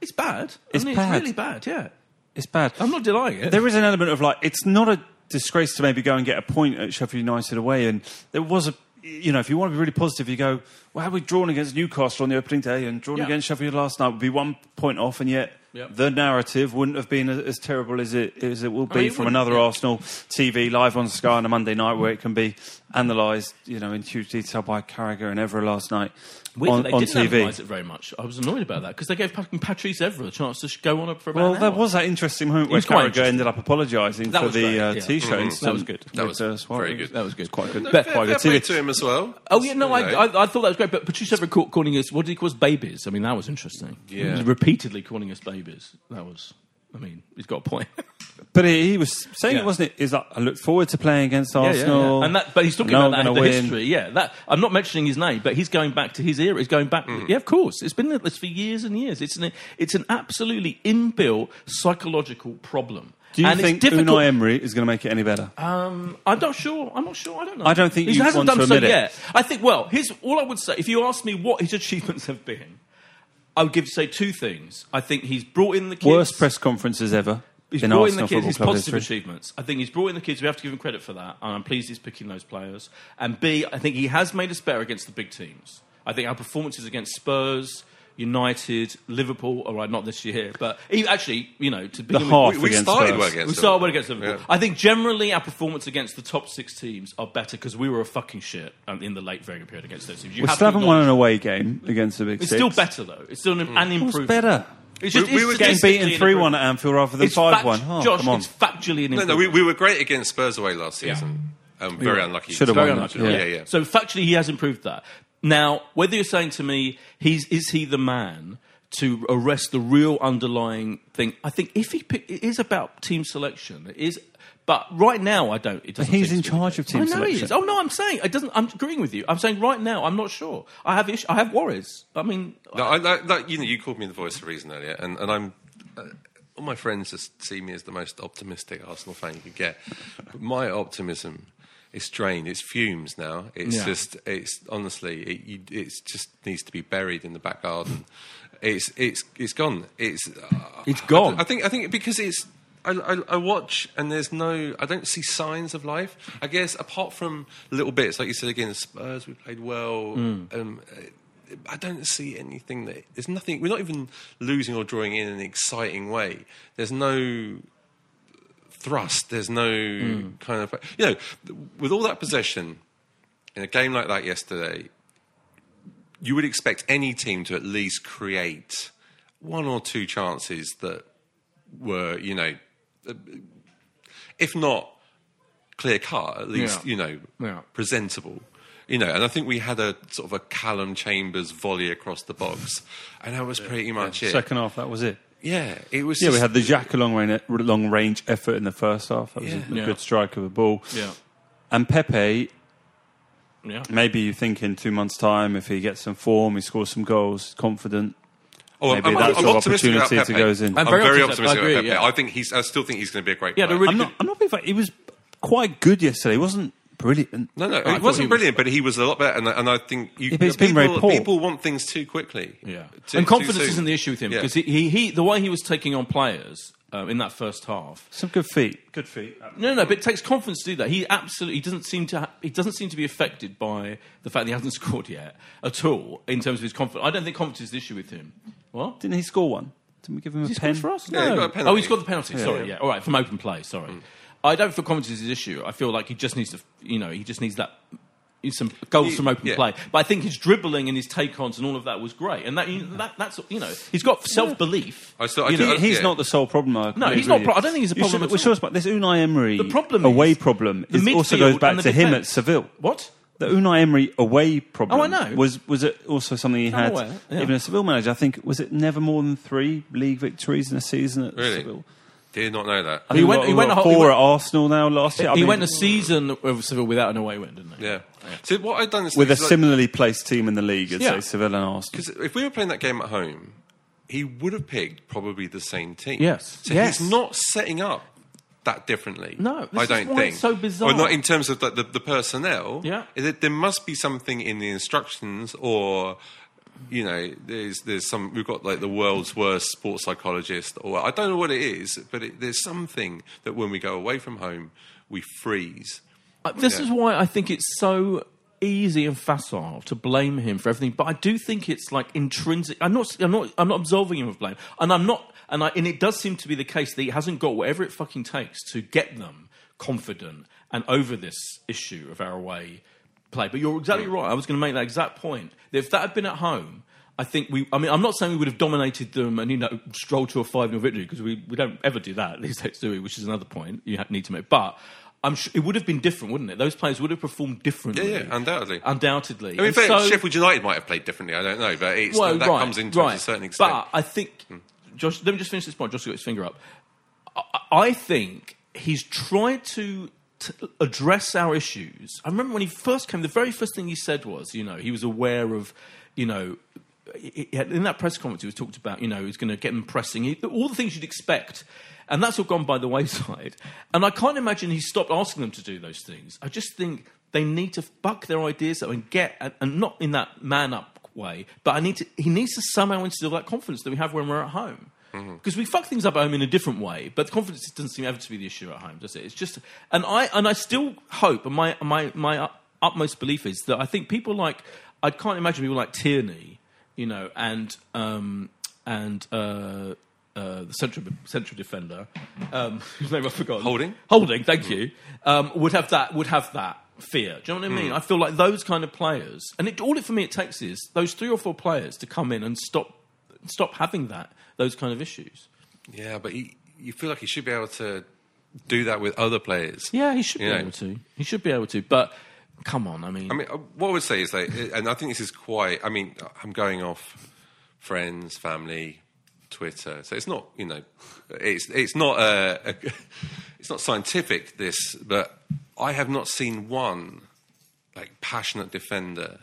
It's bad. It's I mean, bad. It's really bad. Yeah, It's bad. I'm not denying it. There is an element of like it's not a disgrace to maybe go and get a point at Sheffield United away, and there was a you know if you want to be really positive, you go well, had we drawn against Newcastle on the opening day and drawn Yeah. against Sheffield last night would be one point off, and yet. Yep. The narrative wouldn't have been as, terrible as it as it will I be mean, it from another yeah. Arsenal TV live on Sky on a Monday night, where it can be analysed, you know, in huge detail by Carragher and Evra last night Weirdly, on, they on didn't TV. analyse it very much. I was annoyed about that because they gave Patrice Evra a chance to go on for about Well, an there hour. was that interesting moment where Carragher ended up apologising for the great, uh, yeah. t-shirts. Mhm. That was good. That was uh, very good. That was good. Quite good. No, Bet- fair, quite fair good play to him as well. Oh yeah, no, I, I, I thought that was great. But Patrice Evra ca- calling us what did he call us babies? I mean, that was interesting. Yeah. He was repeatedly calling us babies. That was. I mean, he's got a point. But he, he was saying Yeah. it, wasn't it? Is like I look forward to playing against Yeah, yeah, Arsenal. yeah. And that, but he's talking I about I'm that, the win. history. Yeah, that I'm not mentioning his name, but he's going back to his era. He's going back. Mm. Yeah, of course. It's been like this for years and years. It's an it's an absolutely inbuilt psychological problem. Do you and think it's. Unai Emery is going to make it any better? Um, I'm not sure. I'm not sure. I don't know. I don't think he hasn't want done to so admit it. yet. I think. Well, here's all I would say. If you ask me what his achievements have been, I would give say two things. I think he's brought in the kids. Worst press conferences ever He's in brought in the kids, Football his positive history. achievements. I think he's brought in the kids. We have to give him credit for that. And I'm pleased he's picking those players. And B, I think he has made us better against the big teams. I think our performances against Spurs, United, Liverpool, all right, not this year, but he, actually, you know, to begin half with, we against started Spurs. well against we started well against Liverpool. Yeah. I think generally our performance against the top six teams are better because we were a fucking shit in the late Wenger period against those teams. You We have still to haven't won an away game against the big It's six. still better though. It's still an, mm. an What's improvement. better? It's just, We- we were Getting beaten three one at Anfield rather than It's five fact- one. Oh, Josh, come on. it's factually an improvement. no, we, we were great against Spurs away last season. Um, very were. unlucky. Should have Very won unlucky. that, Yeah, Yeah. yeah. So factually, he has improved that. Now, whether you're saying to me, he's is he the man to arrest the real underlying thing? I think if he pick, it is about team selection. It is. But right now, I don't. It doesn't he's in to be the charge of team I know he selection. is. Oh no, I'm saying it doesn't. I'm agreeing with you. I'm saying right now, I'm not sure. I have ish, I have worries. I mean, No, I, I, that, you know, you called me the voice of reason earlier, and, and I'm. Uh, all my friends just see me as the most optimistic Arsenal fan you could get. But my optimism is drained. It's fumes now. It's Yeah. just. It's honestly. It you, it's just needs to be buried in the back garden. It's it's it's gone. It's uh, It's gone. I, I think I think because it's. I, I, I watch and there's no. I don't see signs of life. I guess apart from little bits, like you said again, Spurs we played well. Mm. Um, I don't see anything that there's nothing. We're not even losing or drawing in an exciting way. There's no thrust. There's no kind of you know with all that possession in a game like that yesterday. You would expect any team to at least create one or two chances that were you know, Uh, if not clear cut, at least Yeah. you know Yeah. presentable. You know, and I think we had a sort of a Callum Chambers volley across the box, and that was pretty much it. Second half, that was it. Yeah, it was. Yeah, we had the Jack long range, long range effort in the first half. That was a, a Yeah. good strike of a ball. yeah, And Pepe, yeah. maybe you think in two months' time, if he gets some form, he scores some goals, confident. Oh, maybe that's I'm an optimistic about opportunity to Pepe. goes in. I'm, I'm very, very optimistic, optimistic. I about agree, Pepe. yeah. I think he's. I still think he's going to be a great Yeah, player. the really I'm not. I'm not being. funny. He was quite good yesterday. He wasn't brilliant. no, no, I it thought wasn't he was- brilliant, but he was a lot better. And, and I think you, Yeah, but it's been very people, poor. people want things too quickly. Yeah, Too- and too confidence soon. isn't the issue with him Yeah. because he, he, he, the way he was taking on players um, in that first half. Some good feet. Good feet. No, no, but it takes confidence to do that. He absolutely he doesn't seem to ha- he doesn't seem to be affected by the fact that he hasn't scored yet at all in terms of his confidence. I don't think confidence is the issue with him. What? Didn't he score one? Didn't we give him Has a he pen? for us? Yeah, he No. got a penalty. Oh, he scored the penalty. Yeah. Sorry, Yeah. yeah. All right, from open play. Sorry. I don't feel confidence is his issue. I feel like he just needs to, you know, he just needs that some goals He- from open yeah. play. But I think his dribbling and his take-ons and all of that was great. And that, you know, that that's you know, he's got self-belief. I still, I You know, He- he's yeah. not the sole problem. I No, he's not pro- I don't think he's a problem should- at we should all. also- This Unai Emery The problem away is problem the is also goes back the to him at defence. Seville. What? The Unai Emery away problem. Oh, I know. Was was it also something he I'm had? aware, yeah. Even a Seville manager, I think was it never more than three league victories in a season at Really? Seville. Did not know that. I think He he went- went, he went a four he went- at Arsenal now last year. I he mean, went a season of Seville without an away win, didn't he? Yeah. So what I've done is with a is like- similarly placed team in the league as Yeah. say Seville and Arsenal. Because if we were playing that game at home, he would have picked probably the same team. Yes. So Yes. he's not setting up that differently. No, this I don't why think. it's so bizarre. Or not in terms of the, the, the personnel. Yeah. There, there must be something in the instructions or. You know, there's there's some. We've got like the world's worst sports psychologist, or I don't know what it is, but it, there's something that when we go away from home, we freeze. Uh, This Yeah. is why I think it's so easy and facile to blame him for everything. But I do think it's like intrinsic. I'm not. I'm not. I'm not absolving him of blame, and I'm not. And I, and it does seem to be the case that he hasn't got whatever it fucking takes to get them confident and over this issue of our away play. But you're exactly right. I was going to make that exact point. If that had been at home. I think we. I mean, I'm not saying we would have dominated them and you know strolled to a five 0 victory because we, we don't ever do that these days, do we? Which is another point you need to make. But I'm sure it would have been different, wouldn't it? Those players would have performed differently. Yeah, yeah, undoubtedly. undoubtedly. I mean, And fair- so- Sheffield United might have played differently. I don't know, but it's, well, that right, comes into it right. a certain extent. But I think, hmm. Josh, let me just finish this point. Josh got his finger up. I, I think he's tried to address our issues. I remember when he first came, the very first thing he said was, you know, he was aware of, you know, in that press conference, he was talked about, you know, he's going to get them pressing, all the things you'd expect. And that's all gone by the wayside. And I can't imagine he stopped asking them to do those things. I just think they need to buck their ideas up and get, and, and not in that man up way, but I need to, he needs to somehow instill that confidence that we have when we're at home. Because we fuck things up at home in a different way, but confidence doesn't seem ever to be the issue at home, does it? It's just, and I and I still hope, and my my my utmost belief is that I think people like I can't imagine people like Tierney, you know, and um, and uh, uh, the central central defender, um, whose name I've forgotten, Holding? Holding, thank you, um, would have that would have that fear. Do you know what I mean? I feel like those kind of players, and it, all it for me it takes is those three or four players to come in and stop stop having that those kind of issues. Yeah, but he, you feel like he should be able to do that with other players. Yeah, he should be know. able to. He should be able to. But come on, I mean, I mean, uh, what I would say is that, and I think this is quite. I mean, I'm going off friends, family, Twitter, so it's not. You know, it's it's not uh, a, it's not scientific. This, but I have not seen one like passionate defender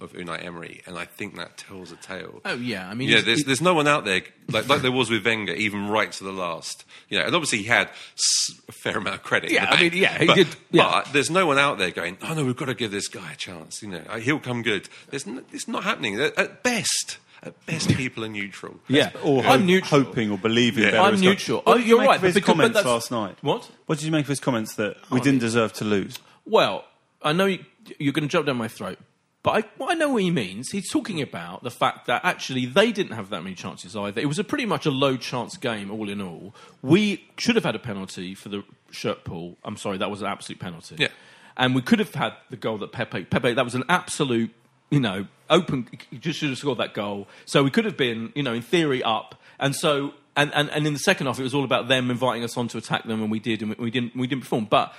of Unai Emery, and I think that tells a tale. oh yeah, I mean, yeah, there's he- there's no one out there like like there was with Wenger, even right to the last. You know, and obviously he had s- a fair amount of credit. in Yeah, the I mean, yeah, he but, did- yeah. But there's no one out there going, "Oh no, we've got to give this guy a chance." You know, uh, he'll come good. There's n- it's not happening. At, at best, at best, people are neutral. yeah, or I'm hope- neutral. hoping or believing. Yeah. I'm neutral. What Oh, did you you're make right, Of his because- comments that's- last night. What? What did you make of his comments that we didn't deserve to lose? Well, I know you, you're going to jump down my throat, but I, what I know what he means. He's talking about the fact that actually they didn't have that many chances either. It was a pretty much a low chance game, all in all. We should have had a penalty for the shirt pull. I'm sorry, that was an absolute penalty. Yeah. and we could have had the goal that Pepe. Pepe, that was an absolute, you know, open. He just should have scored that goal. So we could have been, you know, in theory up. And so, and, and, and in the second half, it was all about them inviting us on to attack them, and we did, and we, we didn't, we didn't perform. But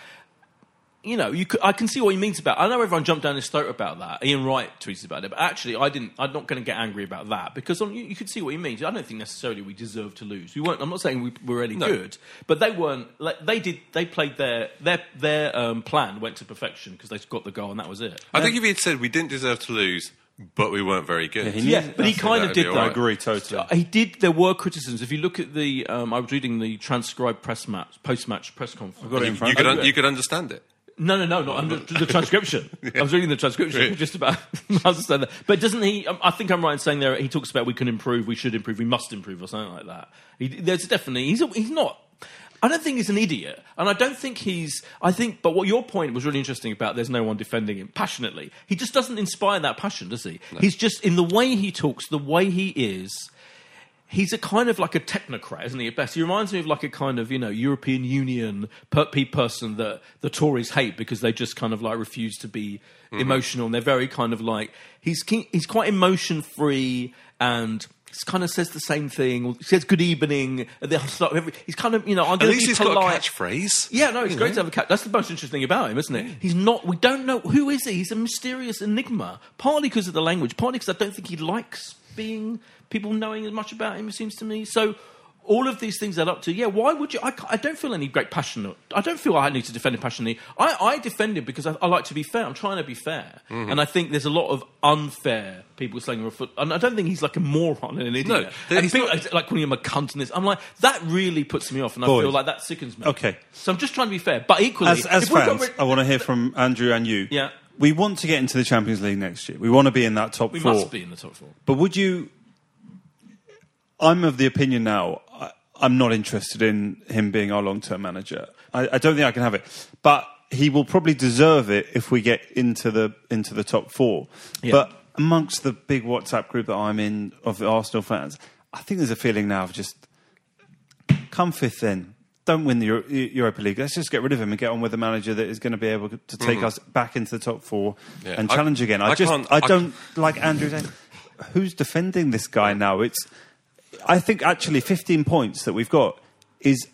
you know, you could, I can see what he means about. I know everyone jumped down his throat about that. Ian Wright tweeted about it, but actually, I didn't. I'm not going to get angry about that because on, you, you could see what he means. I don't think necessarily we deserve to lose. We weren't. I'm not saying we were any No. good, but they weren't. Like, they did. They played their their their um, plan went to perfection because they got the goal and that was it. I think if he had said we didn't deserve to lose, but we weren't very good. he Yeah, but he kind of did be that. all right. agree totally. He did. There were criticisms. If you look at the, um, I was reading the transcribed press match, post-match press conference. got it in You, you could un- you. you could understand it. No, no, no, not under the transcription. I was reading the transcription Really? just about understand that. But doesn't he? um, I think I'm right in saying there. He talks about we can improve, we should improve, we must improve, or something like that. He, there's definitely he's a, he's not. I don't think he's an idiot, and I don't think he's. I think, but what your point was really interesting about there's no one defending him passionately. He just doesn't inspire that passion, does he? He's just in the way he talks, the way he is he's a kind of like a technocrat, isn't he? At best, he reminds me of like a kind of you know European Union per- person that the Tories hate because they just kind of like refuse to be Mhm. emotional. And they're very kind of like he's he's quite emotion free and. Kind of says the same thing. Or says good evening at the start of every. He's kind of you know. I'm At to least be he's got a polite. catchphrase. Yeah, no, it's You great know? to have a cat. That's the most interesting thing about him, isn't it? He's not. We don't know who is he. He's a mysterious enigma. Partly because of the language. Partly because I don't think he likes being people knowing as much about him. It seems to me. So all of these things add up to yeah. Why would you? I, I don't feel any great passion. I don't feel I need to defend him passionately. I, I defend him because I, I like to be fair. I'm trying to be fair, Mhm. and I think there's a lot of unfair people saying we're a foot. And I don't think he's like a moron and an idiot. No, and he's people, not- like calling him a cunt and this. I'm like that really puts me off, and I Boys. feel like that sickens me. Okay. So I'm just trying to be fair, but equally, As, as fans, rid- I want to hear from Andrew and you. Yeah. We want to get into the Champions League next year. We want to be in that top we four. must be in the top four. But would you? I'm of the opinion now. I'm not interested in him being our long-term manager. I, I don't think I can have it. But he will probably deserve it if we get into the into the top four. Yeah. But amongst the big WhatsApp group that I'm in of the Arsenal fans, I think there's a feeling now of just come fifth then. Don't win the Euro- Europa League. Let's just get rid of him and get on with a manager that is going to be able to take Mhm. us back into the top four Yeah. and I- challenge again. I, I just, I don't like Andrew. Who's defending this guy now? It's, I think actually 15 points that we've got is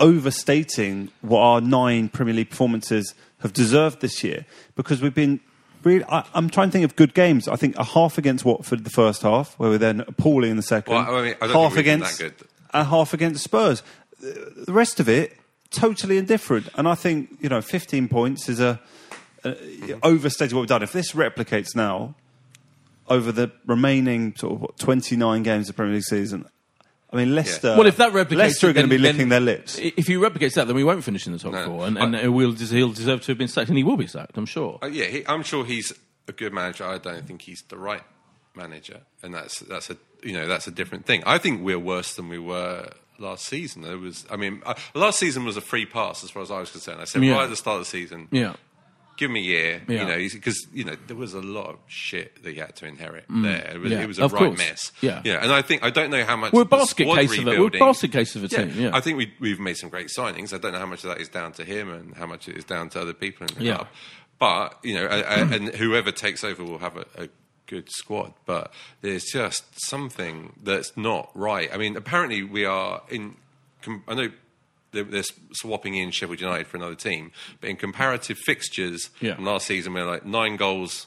overstating what our nine Premier League performances have deserved this year because we've been really. I, I'm trying to think of good games. I think a half against Watford the first half, where we're then appalling in the second. Well, I mean, I half against a half against Spurs. The rest of it totally indifferent, and I think you know 15 points is a, a overstated what we've done. If this replicates now over the remaining sort of what, 29 games of Premier League season. I mean, Leicester. well, if that replicates, Leicester are it, going to be licking their lips. If he replicates that, then we won't finish in the top No. four, and, and we'll, he'll deserve to have been sacked, and he will be sacked, I'm sure. Uh, yeah, he, I'm sure he's a good manager. I don't think he's the right manager, and that's that's a you know that's a different thing. I think we're worse than we were last season. There was, I mean, uh, last season was a free pass as far as I was concerned. I said Yeah. right at the start of the season, Yeah. Give him a year, Yeah. you know, because you know there was a lot of shit that he had to inherit Mm. there. It was, Yeah, it was a of right course. mess. Yeah. yeah, and I think I don't know how much We're a basket case of it. We're a basket case of a team, yeah. I think we, we've made some great signings. I don't know how much of that is down to him and how much it is down to other people in the Yeah. club. But you know, a- and whoever takes over will have a, a good squad. But there's just something that's not right. I mean, apparently we are in. I know they're, swapping in Sheffield United for another team, but in comparative fixtures Yeah. from last season, we're like nine goals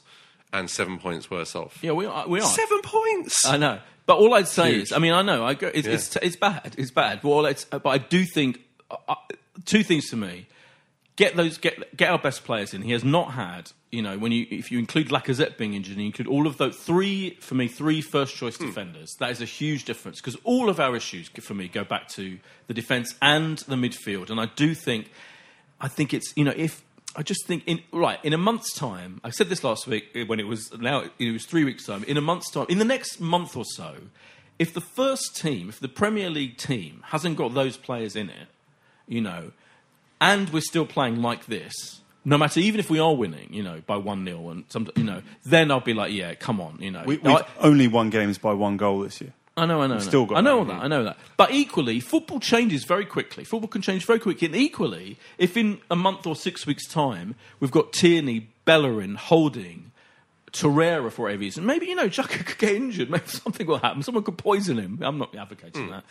and seven points worse off. Yeah, we are. We are. Seven points. I know. But all I'd say Huge. is, I mean, I know, I go, it's, Yeah. it's, it's bad, it's bad. But, it's, but I do think uh, uh, two things to me: get those, get get our best players in. He has not had, you know, when you if you include Lacazette being injured, and you include all of those three for me, three first choice Hmm. defenders. That is a huge difference because all of our issues for me go back to the defence and the midfield, and I do think, I think it's you know if. I just think in right in a month's time. I said this last week uh, when it was now it was three weeks time. In a month's time, in the next month or so, if the first team, if the Premier League team hasn't got those players in it, you know, and we're still playing like this, no matter even if we are winning, you know, by one 0 and some, you know, then I'll be like, yeah, come on, you know. We, we've I, only won games by one goal this year. I know, I know. I know. still got I know that. that. I know that. But equally, football changes very quickly. Football can change very quickly. And equally, if in a month or six weeks' time we've got Tierney, Bellerin, Holding, Torreira for whatever reason, maybe you know Xhaka could get injured. Maybe something will happen. Someone could poison him. I'm not advocating hmm. that.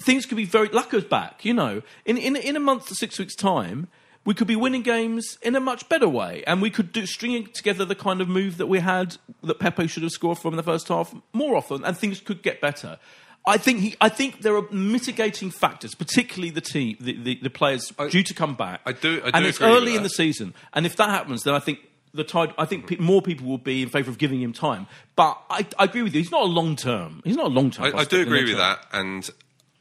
Things could be very. Laca's back. You know, in in in a month or six weeks' time. We could be winning games in a much better way, and we could do stringing together the kind of move that we had that Pepe should have scored from in the first half more often, and things could get better. I think he, I think there are mitigating factors, particularly the team, the, the, the players due to come back. I do- I and do it's agree with early in the season, and if that happens, then I think the tide. I think pe- more people will be in favour of giving him time. But I, I agree with you. He's not a long term. He's not a long term. I, I do agree with that, and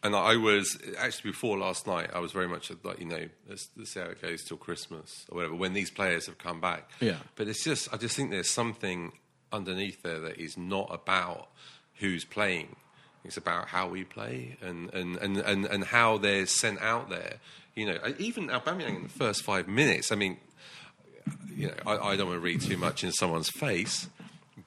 and I was actually before last night. I was very much like you know, let's, let's see how it goes till Christmas or whatever. When these players have come back, Yeah. But it's just, I just think there's something underneath there that is not about who's playing. It's about how we play and and, and, and, and how they're sent out there. You know, even Aubameyang in the first five minutes. I mean, you know, I, I don't want to read too much in someone's face,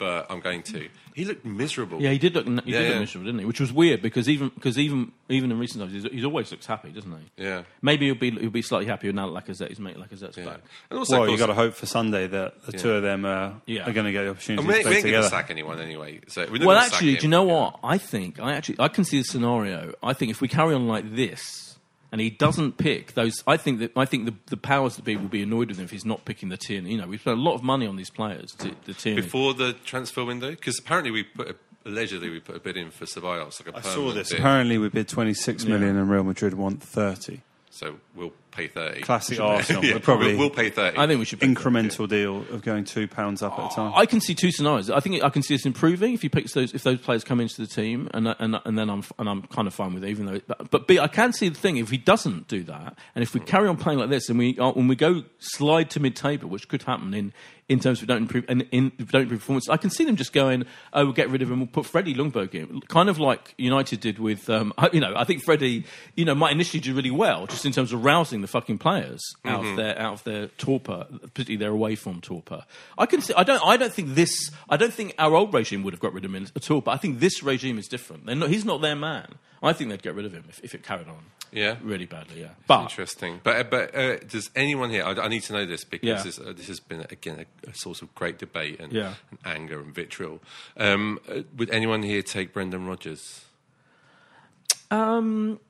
but I'm going to. He looked miserable. Yeah, he did look. He Yeah, did yeah. look miserable, didn't he? Which was weird because even because even even in recent times, he's, he's always looks happy, doesn't he? Yeah. Maybe he'll be he'll be slightly happier now that Lacazette is mate Lacazette's back. And also, well, of you course- got to hope for Sunday that the Yeah. two of them uh, Yeah. are going to get the opportunity And we, to ain't- we play ain't going to together. sack anyone anyway. So we're not Well, gonna sack actually, do you know what? I think I actually I can see the scenario. I think if we carry on like this, and he doesn't pick those, I think that I think the, the powers that be will be annoyed with him if he's not picking the Tierney. You know, we spent a lot of money on these players. To, the Tierney. before the transfer window? Because apparently we put a, allegedly we put a bid in for Ceballos, like a I saw this. bid. Apparently, we bid 26 Yeah. million and Real Madrid want 30. So we'll pay thirty. Classic Shouldn't we? Arsenal. Yeah, We'll probably we'll, we'll pay thirty. incremental deal of going two pounds up at a time. I can see two scenarios. I think I can see this improving if he picks those if those players come into the team, and and and then I'm and I'm kind of fine with it. Even though, but, but B, I can see the thing if he doesn't do that, and if we carry on playing like this, and we uh, when we go slide to mid table, which could happen in. In terms of don't improve and in, if don't improve performance, I can see them just going, "Oh, we'll get rid of him. We'll put Freddie Ljungberg in." Kind of like United did with, um, you know, I think Freddie, you know, might initially do really well, just in terms of rousing the fucking players out Mhm. of their out of their torpor, particularly their away form torpor. I can see. I don't. I don't think this. I don't think our old regime would have got rid of him at all. But I think this regime is different. They're not, he's not their man. I think they'd get rid of him if, if it carried on. Yeah, really badly. Yeah, It's but interesting. But uh, but uh, does anyone here? I, I need to know this because Yeah. this, uh, this has been again a, a source of great debate and, Yeah. and anger and vitriol. Um, uh, would anyone here take Brendan Rodgers? Um,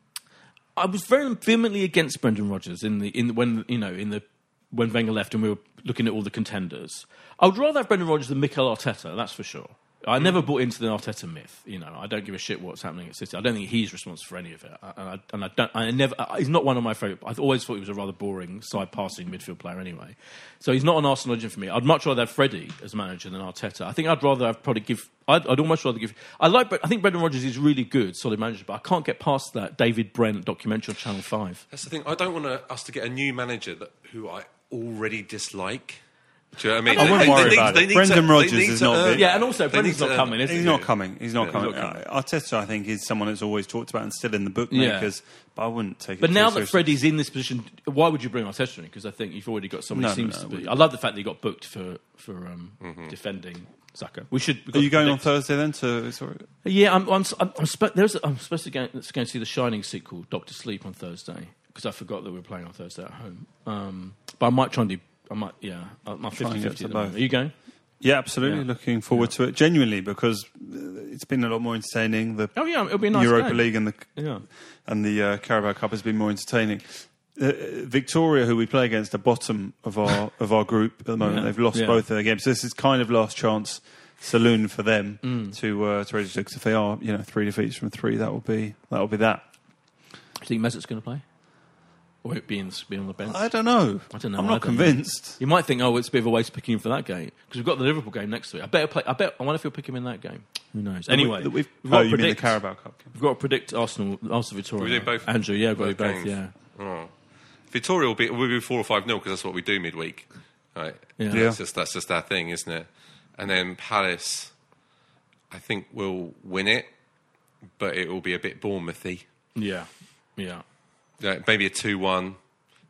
I was very vehemently against Brendan Rodgers in the in when you know in the when Wenger left and we were looking at all the contenders. I would rather have Brendan Rodgers than Mikel Arteta. That's for sure. I hmm. never bought into the Arteta myth. You know, I don't give a shit what's happening at City. I don't think he's responsible for any of it. I- And I, and I don't. I never. I- He's not one of my favourite. I've always thought he was a rather boring side passing midfield player anyway. So he's not an Arsenal legend for me. I'd much rather have Freddie as manager than Arteta. I think I'd rather have probably give. I'd, I'd almost rather give. I like. I think Brendan Rodgers is really good, solid manager, but I can't get past that David Brent documentary on Channel Five. That's the thing. I don't want us to get a new manager that who I already dislike. Do you know what I mean? I wouldn't They- they worry need- about they it. need Brendan to- they Rodgers is not. earn- Yeah, and also they Brendan's not coming, it. is he? He's not coming. He's not Yeah, coming. he's not coming. Uh, Arteta, I think, is someone that's always talked about and still in the bookmakers. But I wouldn't take it. But too now that seriously. Freddie's in this position, why would you bring Arteta in? Because I think you've already got someone No, who no, seems no, to be. I love the fact that he got booked for for um, Mm-hmm. defending Saka. We should. Are you to going on Thursday then? To sorry. Yeah, I'm. I'm, I'm, I'm, spe- there's, I'm supposed to go, let's go and see the Shining sequel, Doctor Sleep, on Thursday because I forgot that we were playing on Thursday at home. Um, but I might try and do. I might. Yeah, uh, my Try 50 get 50 to at the moment. both. Are you going? Yeah, absolutely. Yeah. Looking forward to it genuinely because uh, it's been a lot more entertaining. The Oh, yeah, it'll be a nice Europa game. League and the Yeah. and the uh, Carabao Cup has been more entertaining. Uh, Victoria, who we play against, the bottom of our of our group at the moment, Yeah. they've lost Yeah. both of their games. So this is kind of last chance saloon for them Mm. to uh, to register. Because if they are, you know, three defeats from three, that will be that will be that. Do you think Mesut's going to play? Or it being be on the bench? I don't know. I don't know. I'm not don't know. convinced. You might think, oh, it's a bit of a waste picking him for that game because we've got the Liverpool game next week. I better play. I bet. I wonder if he'll pick him in that game. Who knows? That we- Anyway, we've- we've oh, got to oh, you mean the predict Carabao Cup game. We've got to predict Arsenal, Arsenal Victoria. We do both. Andrew, yeah, we've got to do both. Yeah. Oh. Victoria will be will be four or five nil because that's what we do midweek. Right. Yeah. That's just that's just our thing, isn't it? And then Palace, I think will win it, but it will be a bit Bournemouthy. Yeah. Yeah. Yeah, maybe a two-one.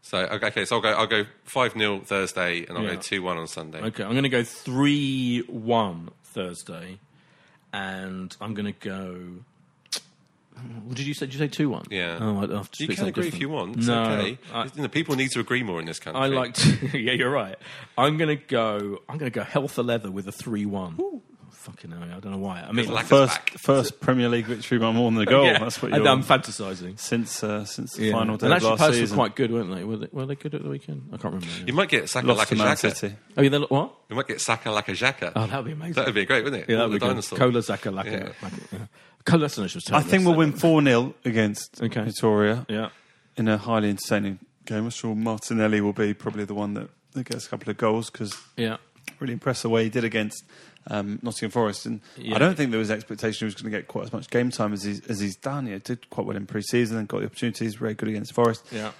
So okay, okay, so I'll go. I'll go five 0 Thursday, and I'll Yeah. go two-one on Sunday. Okay, I'm going to go three-one Thursday, and I'm going to go. What did you say? Did you say two-one? Yeah. Oh, I'd have to you speak can something agree if different. you want. It's no, okay. I, You know, people need to agree more in this country. I like. To, yeah, you're right. I'm going to go. I'm going to go health for leather with a three-one. Fucking hell, I don't know why. I mean, Because Lacazette First back. first Premier League victory by more than a goal. yeah, That's what you're I'm fantasising. since uh, since the Yeah. final day and of actually, last Palace season. were quite good, weren't they? Were they? Were they good at the weekend? I can't remember. You might get Saka Lost like a Man City. Oh, yeah, they what? You might get Saka like a Xhaka. Oh, that would be amazing. That would be great, wouldn't it? Yeah, that All would be the good. dinosaurs. Cola Zaka, like Yeah. a, like a, yeah. Cola Zaka was I think we'll win 4 0 against Okay. Victoria Yeah. in a highly entertaining game. I'm sure Martinelli will be probably the one that, that gets a couple of goals because Yeah. really impressed the way he did against um, Nottingham Forest, and Yeah. I don't think there was expectation he was going to get quite as much game time as he's, as he's done. He did quite well in pre-season and got the opportunities. Very good against Forest. Yeah.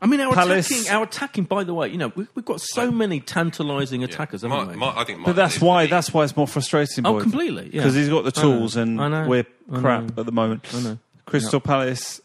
I mean, our Palace- attacking, our attacking. By the way, you know, we, we've got so many tantalising attackers, haven't we? I think, But that's why that's why it's more frustrating. Oh, boys. completely, yeah. Because he's got the I know, tools, and I know, we're I crap know. at the moment. I know. Crystal Yeah. Palace.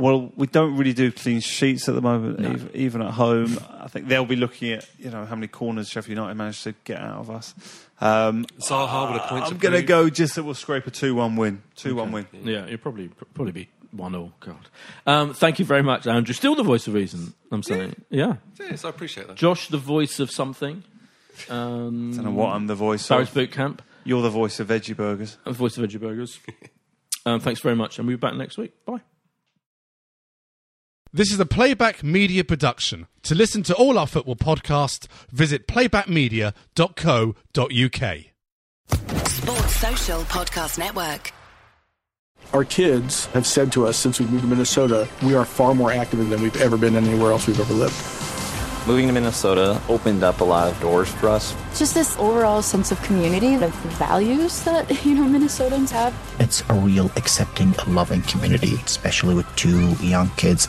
Well, we don't really do clean sheets at the moment, No. even, even at home. I think they'll be looking at you know how many corners Sheffield United managed to get out of us. Um, Zaha with a point I'm going to go just that we'll scrape a two-one win. Two-one win. Yeah, it'll probably probably be one all. God. Um, thank you very much, Andrew. Still the voice of reason. I'm saying, yeah. Yes, I appreciate that. Josh, the voice of something. Um, don't know what I'm the voice Barry's of. Boot Camp. You're the voice of veggie burgers. I'm the voice of Veggie Burgers. um, thanks very much, and we'll be back next week. Bye. This is a Playback Media production. To listen to all our football podcasts, visit playbackmedia.co.uk. Sports Social Podcast Network. Our kids have said to us since we moved to Minnesota, we are far more active than we've ever been anywhere else we've ever lived. Moving to Minnesota opened up a lot of doors for us. Just this overall sense of community, of values that, you know, Minnesotans have. It's a real accepting, loving community, especially with two young kids.